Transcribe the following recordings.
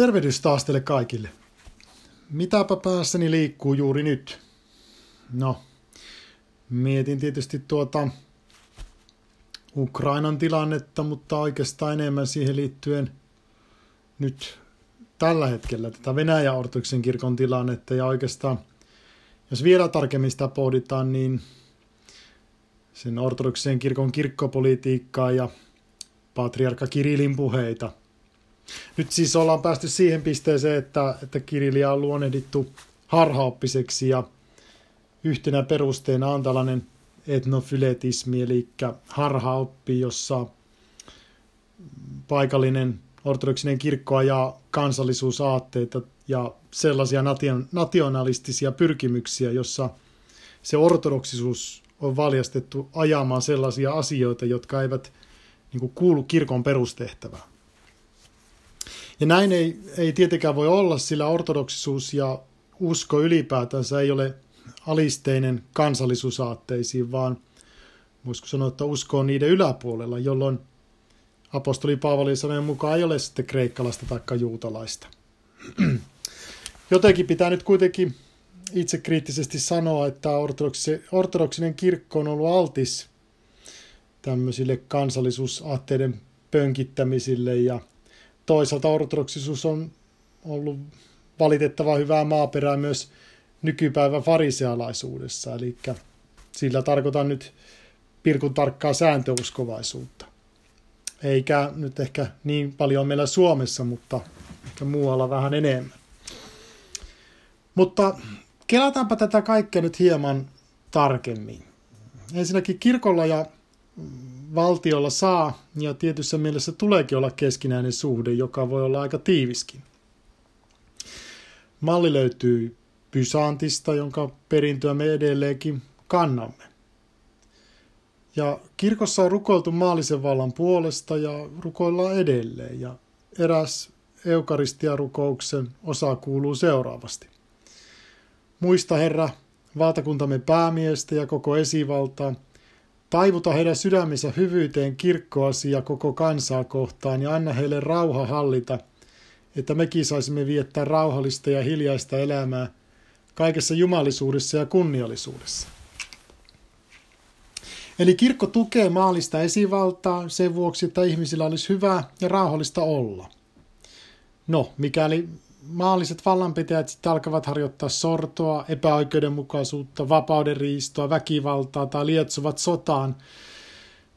Tervehdys taas teille kaikille. Mitäpä päässäni liikkuu juuri nyt? No, mietin tietysti tuota Ukrainan tilannetta, mutta oikeastaan enemmän siihen liittyen nyt tällä hetkellä tätä Venäjän ortodoksen kirkon tilannetta ja oikeastaan jos vielä tarkemmin sitä pohditaan, niin sen ortodoksisen kirkon kirkkopolitiikkaa ja patriarkka Kirillin puheita – nyt siis ollaan päästy siihen pisteeseen, että, että Kirillia on luonnehdittu harhaoppiseksi ja yhtenä perusteena on tällainen etnofyletismi, eli harhaoppi, jossa paikallinen ortodoksinen kirkko ajaa kansallisuusaatteita ja sellaisia nationalistisia pyrkimyksiä, jossa se ortodoksisuus on valjastettu ajamaan sellaisia asioita, jotka eivät niin kuin, kuulu kirkon perustehtävään. Ja näin ei, ei tietenkään voi olla, sillä ortodoksisuus ja usko ylipäätänsä ei ole alisteinen kansallisuusaatteisiin, vaan voisiko sanoa, että usko on niiden yläpuolella, jolloin apostoli Paavali sanojen mukaan ei ole sitten kreikkalaista tai juutalaista. Jotenkin pitää nyt kuitenkin itse kriittisesti sanoa, että ortodoksinen kirkko on ollut altis tämmöisille kansallisuusaatteiden pönkittämisille ja toisaalta ortodoksisuus on ollut valitettava hyvää maaperää myös nykypäivän farisealaisuudessa, eli sillä tarkoitan nyt pirkun tarkkaa sääntöuskovaisuutta. Eikä nyt ehkä niin paljon meillä Suomessa, mutta muualla vähän enemmän. Mutta kelataanpa tätä kaikkea nyt hieman tarkemmin. Ensinnäkin kirkolla ja valtiolla saa ja tietyssä mielessä tuleekin olla keskinäinen suhde, joka voi olla aika tiiviskin. Malli löytyy Pysantista, jonka perintöä me edelleenkin kannamme. Ja kirkossa on rukoiltu maallisen vallan puolesta ja rukoillaan edelleen. Ja eräs eukaristiarukouksen osa kuuluu seuraavasti. Muista Herra, valtakuntamme päämiestä ja koko esivaltaa – Taivuta heidän sydämensä hyvyyteen kirkkoasi ja koko kansaa kohtaan ja anna heille rauha hallita, että mekin saisimme viettää rauhallista ja hiljaista elämää kaikessa jumalisuudessa ja kunniallisuudessa. Eli kirkko tukee maallista esivaltaa sen vuoksi, että ihmisillä olisi hyvää ja rauhallista olla. No, mikäli maalliset vallanpitäjät sitten alkavat harjoittaa sortoa, epäoikeudenmukaisuutta, vapauden riistoa, väkivaltaa tai lietsovat sotaan,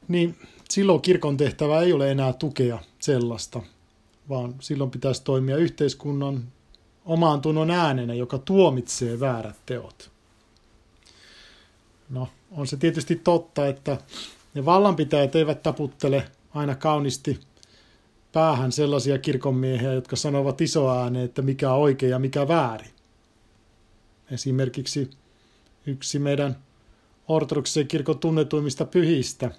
niin silloin kirkon tehtävä ei ole enää tukea sellaista, vaan silloin pitäisi toimia yhteiskunnan omaan tunnon äänenä, joka tuomitsee väärät teot. No, on se tietysti totta, että ne vallanpitäjät eivät taputtele aina kaunisti päähän sellaisia kirkonmiehiä, jotka sanovat isoääneen, että mikä on oikein ja mikä väärin. Esimerkiksi yksi meidän ortodoksisen kirkon tunnetuimmista pyhistä,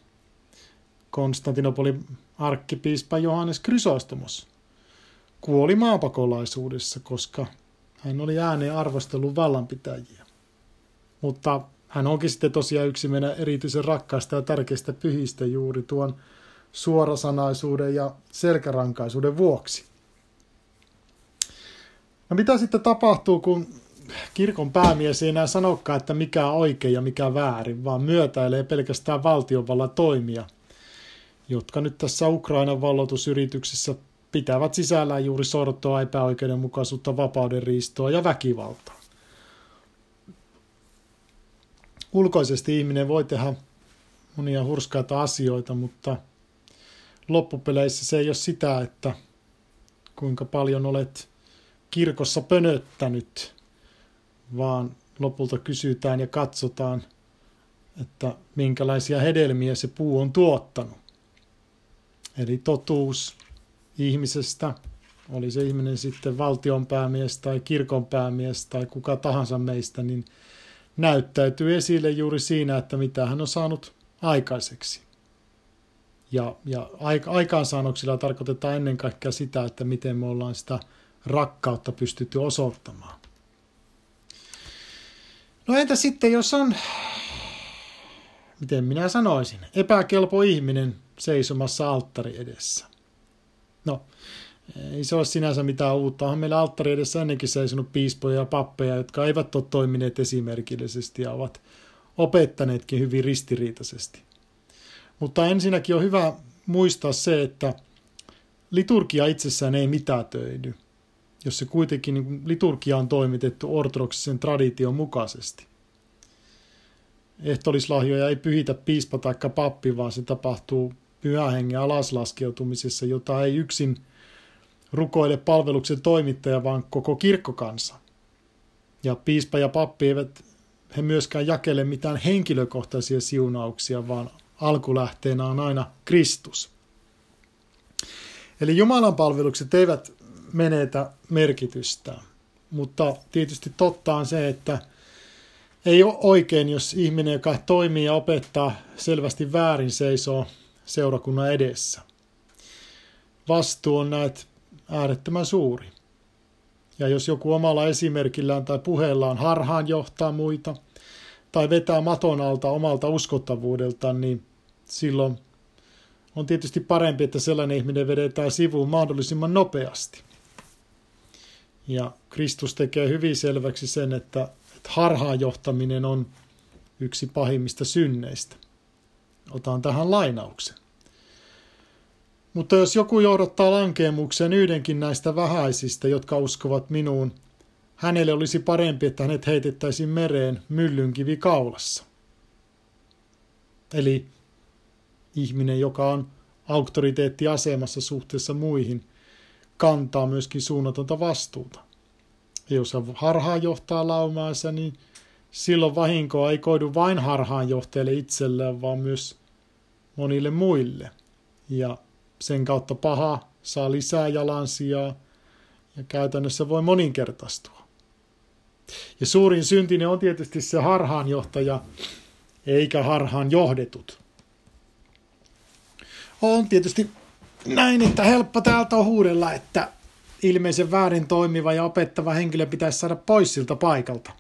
Konstantinopolin arkkipiispa Johannes Chrysostomos, kuoli maapakolaisuudessa, koska hän oli ääneen arvostellut vallanpitäjiä. Mutta hän onkin sitten tosiaan yksi meidän erityisen rakkaista ja tärkeistä pyhistä juuri tuon suorasanaisuuden ja selkärankaisuuden vuoksi. No mitä sitten tapahtuu, kun kirkon päämies ei enää sanokaan, että mikä on oikein ja mikä väärin, vaan myötäilee pelkästään valtionvallan toimia, jotka nyt tässä Ukrainan vallotusyrityksessä pitävät sisällään juuri sortoa, epäoikeudenmukaisuutta, vapauden riistoa ja väkivaltaa. Ulkoisesti ihminen voi tehdä monia hurskaita asioita, mutta loppupeleissä se ei ole sitä, että kuinka paljon olet kirkossa pönöttänyt, vaan lopulta kysytään ja katsotaan, että minkälaisia hedelmiä se puu on tuottanut. Eli totuus ihmisestä, oli se ihminen sitten valtionpäämies tai kirkonpäämies tai kuka tahansa meistä, niin näyttäytyy esille juuri siinä, että mitä hän on saanut aikaiseksi. Ja, ja aikaansaannoksilla tarkoitetaan ennen kaikkea sitä, että miten me ollaan sitä rakkautta pystytty osoittamaan. No entä sitten, jos on, miten minä sanoisin, epäkelpo ihminen seisomassa alttari edessä? No, Ei se ole sinänsä mitään uutta. Onhan meillä alttari edessä ennenkin seisonut piispoja ja pappeja, jotka eivät ole toimineet esimerkillisesti ja ovat opettaneetkin hyvin ristiriitaisesti. Mutta ensinnäkin on hyvä muistaa se, että liturgia itsessään ei mitätöidy, jos se kuitenkin niin liturgia on toimitettu ortodoksisen tradition mukaisesti. Ehtolislahjoja ei pyhitä piispa tai pappi, vaan se tapahtuu pyhähengen alaslaskeutumisessa, jota ei yksin rukoile palveluksen toimittaja, vaan koko kirkkokansa. Ja piispa ja pappi eivät he myöskään jakele mitään henkilökohtaisia siunauksia, vaan alkulähteenä on aina Kristus. Eli Jumalan palvelukset eivät menetä merkitystä, mutta tietysti totta on se, että ei ole oikein, jos ihminen, joka toimii ja opettaa selvästi väärin, seisoo seurakunnan edessä. Vastuu on näet äärettömän suuri. Ja jos joku omalla esimerkillään tai puheellaan harhaan johtaa muita tai vetää maton alta omalta uskottavuudeltaan, niin silloin on tietysti parempi, että sellainen ihminen vedetään sivuun mahdollisimman nopeasti. Ja Kristus tekee hyvin selväksi sen, että, että harhaan johtaminen on yksi pahimmista synneistä. Otan tähän lainauksen. Mutta jos joku johdottaa lankeemukseen yhdenkin näistä vähäisistä, jotka uskovat minuun, hänelle olisi parempi, että hänet heitettäisiin mereen myllynkivi kaulassa. Eli ihminen, joka on auktoriteettiasemassa suhteessa muihin, kantaa myöskin suunnatonta vastuuta. Ja jos hän harhaan johtaa laumaansa, niin silloin vahinkoa ei koidu vain harhaanjohtajalle itselleen, vaan myös monille muille. Ja sen kautta paha saa lisää jalansijaa ja käytännössä voi moninkertaistua. Ja suurin syntinen on tietysti se harhaanjohtaja, eikä harhaan johdetut. On tietysti näin, että helppo täältä on huudella, että ilmeisen väärin toimiva ja opettava henkilö pitäisi saada pois siltä paikalta.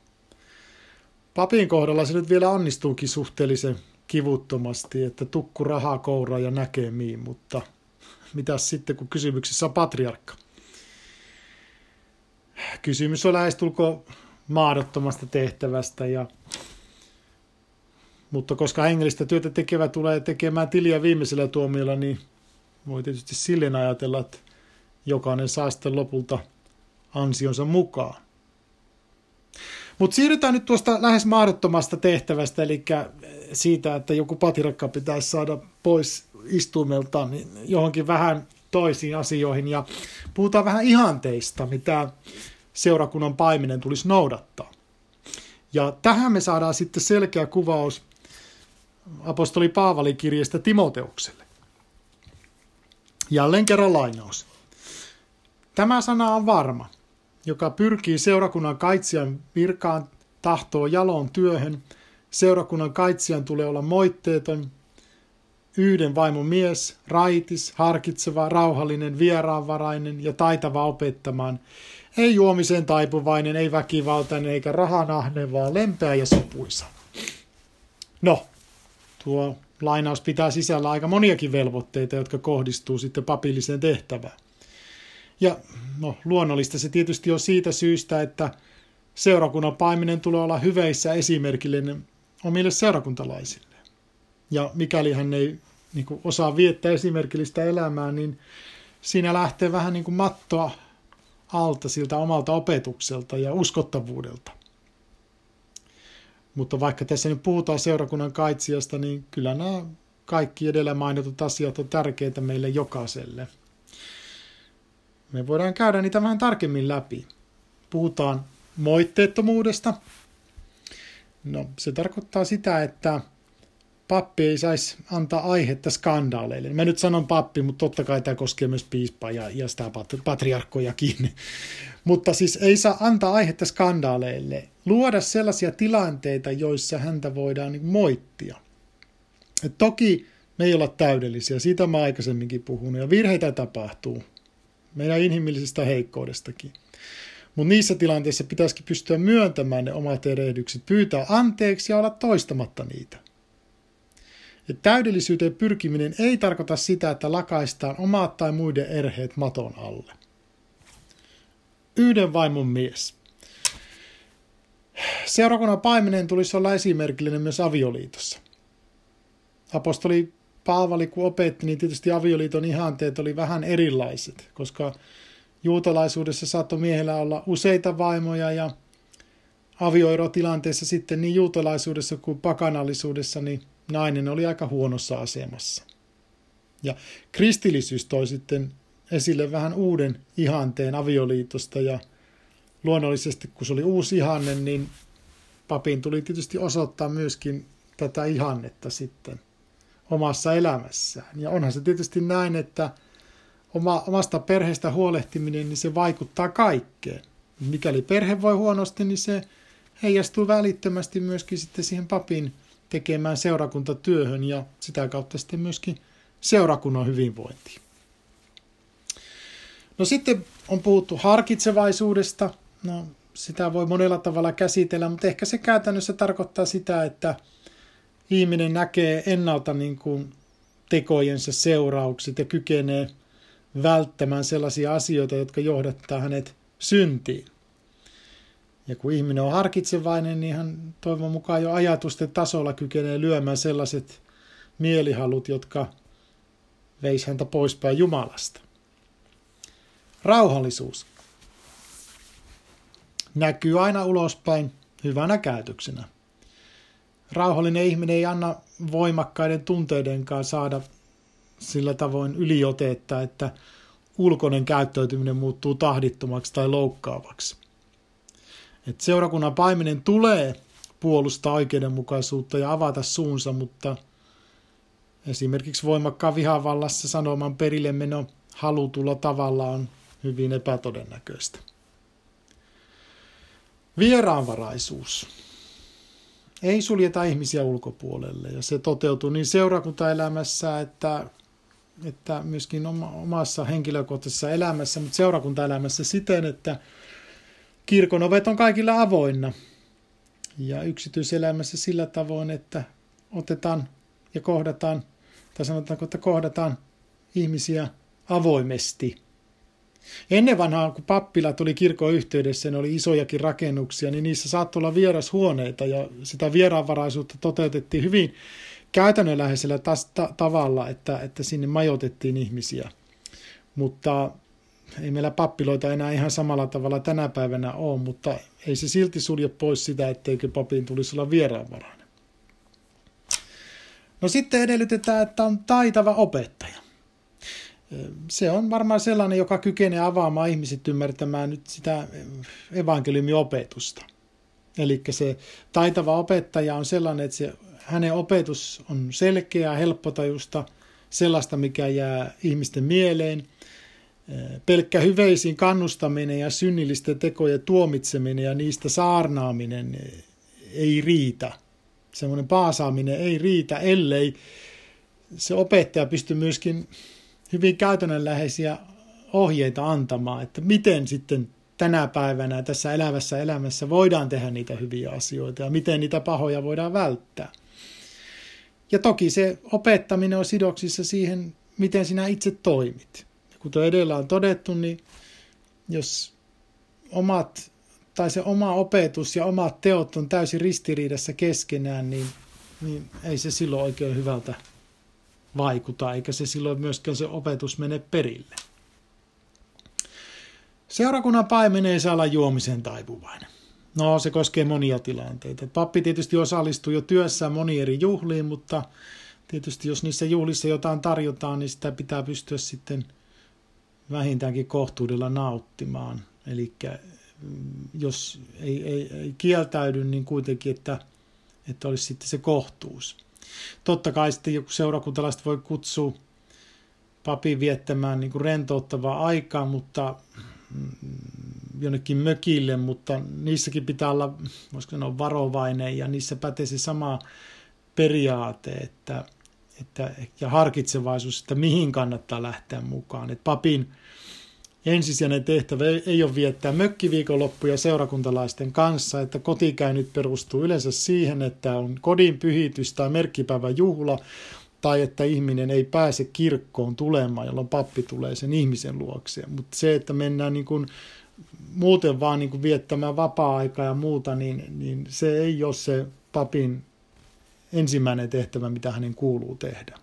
Papin kohdalla se nyt vielä onnistuukin suhteellisen kivuttomasti, että tukku rahaa kouraa ja näkemiin, mutta – mitä sitten, kun kysymyksessä on patriarkka? Kysymys on lähestulko mahdottomasta tehtävästä, ja, mutta koska hengellistä työtä tekevä tulee tekemään tiliä viimeisellä tuomiolla, niin voi tietysti silleen ajatella, että jokainen saa sitten lopulta ansionsa mukaan. Mutta siirrytään nyt tuosta lähes mahdottomasta tehtävästä, eli siitä, että joku patirakka pitäisi saada pois istuimelta niin johonkin vähän toisiin asioihin ja puhutaan vähän ihanteista, mitä seurakunnan paiminen tulisi noudattaa. Ja tähän me saadaan sitten selkeä kuvaus apostoli Paavali kirjasta Timoteukselle. Jälleen kerran lainaus. Tämä sana on varma, joka pyrkii seurakunnan kaitsijan virkaan tahtoo jaloon työhön. Seurakunnan kaitsijan tulee olla moitteeton, yhden vaimon mies, raitis, harkitseva, rauhallinen, vieraanvarainen ja taitava opettamaan. Ei juomiseen taipuvainen, ei väkivaltainen eikä rahanahne, vaan lempeä ja sopuisa. No, tuo lainaus pitää sisällä aika moniakin velvoitteita, jotka kohdistuu sitten papilliseen tehtävään. Ja no, luonnollista se tietysti on siitä syystä, että seurakunnan paiminen tulee olla hyveissä esimerkillinen omille seurakuntalaisille. Ja mikäli hän ei niin kuin osaa viettää esimerkillistä elämää, niin siinä lähtee vähän niin kuin mattoa alta siltä omalta opetukselta ja uskottavuudelta. Mutta vaikka tässä nyt puhutaan seurakunnan kaitsijasta, niin kyllä nämä kaikki edellä mainitut asiat on tärkeitä meille jokaiselle. Me voidaan käydä niitä vähän tarkemmin läpi. Puhutaan moitteettomuudesta. No, se tarkoittaa sitä, että pappi ei saisi antaa aihetta skandaaleille. Mä nyt sanon pappi, mutta totta kai tämä koskee myös piispaa ja, ja sitä patriarkkojakin. mutta siis ei saa antaa aihetta skandaaleille. Luoda sellaisia tilanteita, joissa häntä voidaan niin moittia. Et toki me ei olla täydellisiä, siitä mä aikaisemminkin puhunut, ja virheitä tapahtuu. Meidän inhimillisestä heikkoudestakin. Mutta niissä tilanteissa pitäisikin pystyä myöntämään ne omat erehdykset, pyytää anteeksi ja olla toistamatta niitä. Ja täydellisyyteen pyrkiminen ei tarkoita sitä, että lakaistaan omat tai muiden erheet maton alle. Yhden vaimon mies. Seurakunnan paimenen tulisi olla esimerkillinen myös avioliitossa. Apostoli Paavali kun opetti, niin tietysti avioliiton ihanteet oli vähän erilaiset, koska juutalaisuudessa saattoi miehellä olla useita vaimoja ja avioerotilanteessa sitten niin juutalaisuudessa kuin pakanallisuudessa, niin nainen oli aika huonossa asemassa. Ja kristillisyys toi sitten esille vähän uuden ihanteen avioliitosta ja luonnollisesti kun se oli uusi ihanne, niin papin tuli tietysti osoittaa myöskin tätä ihannetta sitten omassa elämässään. Ja onhan se tietysti näin, että oma, omasta perheestä huolehtiminen, niin se vaikuttaa kaikkeen. Mikäli perhe voi huonosti, niin se heijastuu välittömästi myöskin sitten siihen papin tekemään seurakuntatyöhön ja sitä kautta sitten myöskin seurakunnan hyvinvointiin. No sitten on puhuttu harkitsevaisuudesta. No, sitä voi monella tavalla käsitellä, mutta ehkä se käytännössä tarkoittaa sitä, että ihminen näkee ennalta niin kuin tekojensa seuraukset ja kykenee välttämään sellaisia asioita, jotka johdattaa hänet syntiin. Ja kun ihminen on harkitsevainen, niin hän toivon mukaan jo ajatusten tasolla kykenee lyömään sellaiset mielihalut, jotka veisi häntä poispäin Jumalasta. Rauhallisuus näkyy aina ulospäin hyvänä käytöksenä. Rauhallinen ihminen ei anna voimakkaiden tunteidenkaan saada sillä tavoin yliotetta, että ulkoinen käyttäytyminen muuttuu tahdittomaksi tai loukkaavaksi. Et seurakunnan paimenen tulee puolustaa oikeudenmukaisuutta ja avata suunsa, mutta esimerkiksi voimakkaan vihavallassa sanoman perille meno halutulla tavalla on hyvin epätodennäköistä. Vieraanvaraisuus. Ei suljeta ihmisiä ulkopuolelle ja se toteutuu niin seurakuntaelämässä että, että myöskin omassa henkilökohtaisessa elämässä, mutta seurakuntaelämässä siten, että kirkon ovet on kaikilla avoinna ja yksityiselämässä sillä tavoin, että otetaan ja kohdataan, tai sanotaanko, että kohdataan ihmisiä avoimesti – Ennen vanhaa, kun pappila tuli kirkon yhteydessä, ne oli isojakin rakennuksia, niin niissä saattoi olla vierashuoneita ja sitä vieraanvaraisuutta toteutettiin hyvin käytännönläheisellä tavalla, että, että sinne majoitettiin ihmisiä. Mutta ei meillä pappiloita enää ihan samalla tavalla tänä päivänä ole, mutta ei se silti sulje pois sitä, etteikö papin tulisi olla vieraanvarainen. No sitten edellytetään, että on taitava opettaja se on varmaan sellainen, joka kykenee avaamaan ihmiset ymmärtämään nyt sitä evankeliumiopetusta. Eli se taitava opettaja on sellainen, että se, hänen opetus on selkeää, helppotajusta, sellaista, mikä jää ihmisten mieleen. Pelkkä hyveisiin kannustaminen ja synnillisten tekojen tuomitseminen ja niistä saarnaaminen ei riitä. Semmoinen paasaaminen ei riitä, ellei se opettaja pysty myöskin hyvin käytännönläheisiä ohjeita antamaan, että miten sitten tänä päivänä tässä elävässä elämässä voidaan tehdä niitä hyviä asioita ja miten niitä pahoja voidaan välttää. Ja toki se opettaminen on sidoksissa siihen, miten sinä itse toimit. Kuten edellä on todettu, niin jos omat tai se oma opetus ja omat teot on täysin ristiriidassa keskenään, niin, niin ei se silloin oikein hyvältä vaikuta, eikä se silloin myöskään se opetus mene perille. Seurakunnan paimen ei saa olla juomisen taipuvainen. No, se koskee monia tilanteita. Pappi tietysti osallistuu jo työssään moniin eri juhliin, mutta tietysti jos niissä juhlissa jotain tarjotaan, niin sitä pitää pystyä sitten vähintäänkin kohtuudella nauttimaan. Eli mm, jos ei, ei, ei kieltäydy, niin kuitenkin, että, että olisi sitten se kohtuus. Totta kai sitten joku seurakuntalaiset voi kutsua papin viettämään niin kuin rentouttavaa aikaa, mutta mm, jonnekin mökille, mutta niissäkin pitää olla, voisiko sanoa, varovainen ja niissä pätee se sama periaate, että, että, ja harkitsevaisuus, että mihin kannattaa lähteä mukaan. Et papin ensisijainen tehtävä ei ole viettää mökkiviikonloppuja seurakuntalaisten kanssa, että kotikäynnit perustuu yleensä siihen, että on kodin pyhitys tai merkkipäivän juhla, tai että ihminen ei pääse kirkkoon tulemaan, jolloin pappi tulee sen ihmisen luokseen. Mutta se, että mennään niin kuin muuten vaan niin kuin viettämään vapaa-aikaa ja muuta, niin, niin se ei ole se papin ensimmäinen tehtävä, mitä hänen kuuluu tehdä.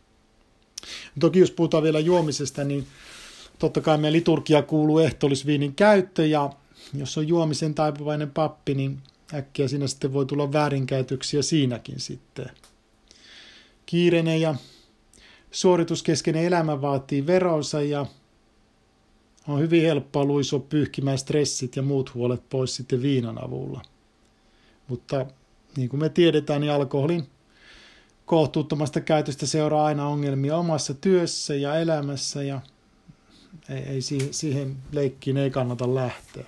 Toki jos puhutaan vielä juomisesta, niin totta kai meidän liturgia kuuluu ehtoollisviinin käyttö ja jos on juomisen taipuvainen pappi, niin äkkiä siinä sitten voi tulla väärinkäytöksiä siinäkin sitten. Kiireinen ja suorituskeskeinen elämä vaatii veronsa ja on hyvin helppoa luisua pyyhkimään stressit ja muut huolet pois sitten viinan avulla. Mutta niin kuin me tiedetään, niin alkoholin kohtuuttomasta käytöstä seuraa aina ongelmia omassa työssä ja elämässä ja ei, ei siihen leikkiin ei kannata lähteä.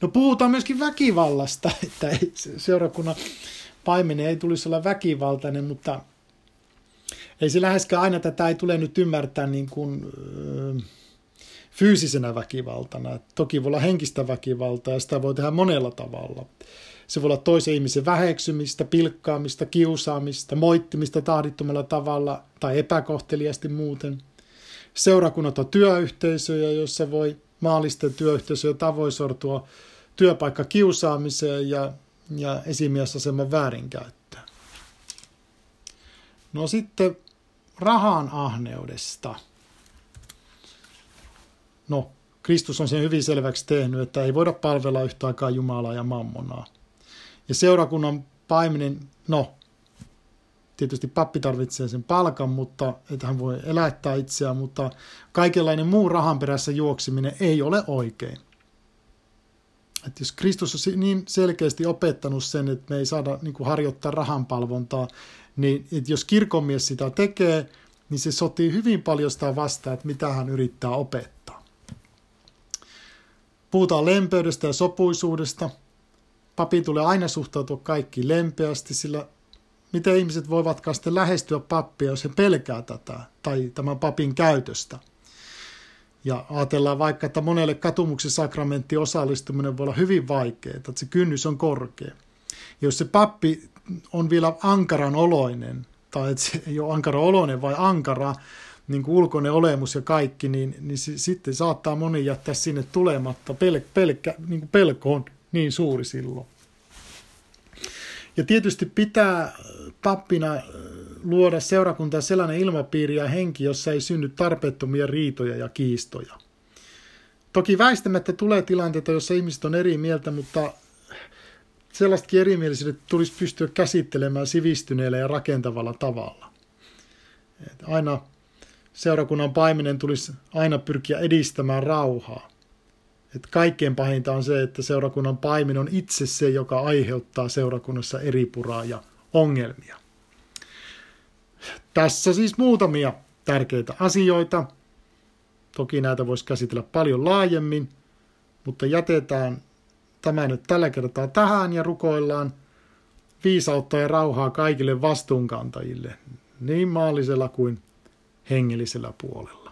No puhutaan myöskin väkivallasta, että ei, seurakunnan paimenen ei tulisi olla väkivaltainen, mutta ei se läheskään aina tätä ei tule nyt ymmärtää niin kuin, fyysisenä väkivaltana. Toki voi olla henkistä väkivaltaa ja sitä voi tehdä monella tavalla. Se voi olla toisen ihmisen väheksymistä, pilkkaamista, kiusaamista, moittimista tahdittomalla tavalla tai epäkohteliasti muuten. Seurakunnat on työyhteisöjä, joissa voi maallisten työyhteisöjä tavoin sortua työpaikka kiusaamiseen ja, ja esimiesaseman väärinkäyttöön. No sitten rahan ahneudesta. No, Kristus on sen hyvin selväksi tehnyt, että ei voida palvella yhtä aikaa Jumalaa ja mammonaa. Ja seurakunnan paimenen, no, tietysti pappi tarvitsee sen palkan, mutta että hän voi elättää itseään, mutta kaikenlainen muu rahan perässä juoksiminen ei ole oikein. Että jos Kristus on niin selkeästi opettanut sen, että me ei saada niin kuin harjoittaa rahanpalvontaa, niin että jos kirkonmies sitä tekee, niin se sotii hyvin paljon sitä vastaan, että mitä hän yrittää opettaa. Puhutaan lempeydestä ja sopuisuudesta – papi tulee aina suhtautua kaikki lempeästi, sillä miten ihmiset voivatkaan sitten lähestyä pappia, jos he pelkää tätä tai tämän papin käytöstä. Ja ajatellaan vaikka, että monelle katumuksen sakramentti osallistuminen voi olla hyvin vaikeaa, että se kynnys on korkea. Jos se pappi on vielä ankaran oloinen, tai että se ei ole ankara oloinen vai ankara, niin kuin ulkoinen olemus ja kaikki, niin, niin se, sitten saattaa moni jättää sinne tulematta. Pel, pelkkä, niin kuin pelko on niin suuri silloin. Ja tietysti pitää pappina luoda seurakuntaa sellainen ilmapiiri ja henki, jossa ei synny tarpeettomia riitoja ja kiistoja. Toki väistämättä tulee tilanteita, jossa ihmiset on eri mieltä, mutta sellaistakin erimielisyydet tulisi pystyä käsittelemään sivistyneellä ja rakentavalla tavalla. Et aina seurakunnan paimenen tulisi aina pyrkiä edistämään rauhaa. Että kaikkein pahinta on se, että seurakunnan paimen on itse se, joka aiheuttaa seurakunnassa eripuraa ja ongelmia. Tässä siis muutamia tärkeitä asioita. Toki näitä voisi käsitellä paljon laajemmin, mutta jätetään tämä nyt tällä kertaa tähän ja rukoillaan viisautta ja rauhaa kaikille vastuunkantajille, niin maallisella kuin hengellisellä puolella.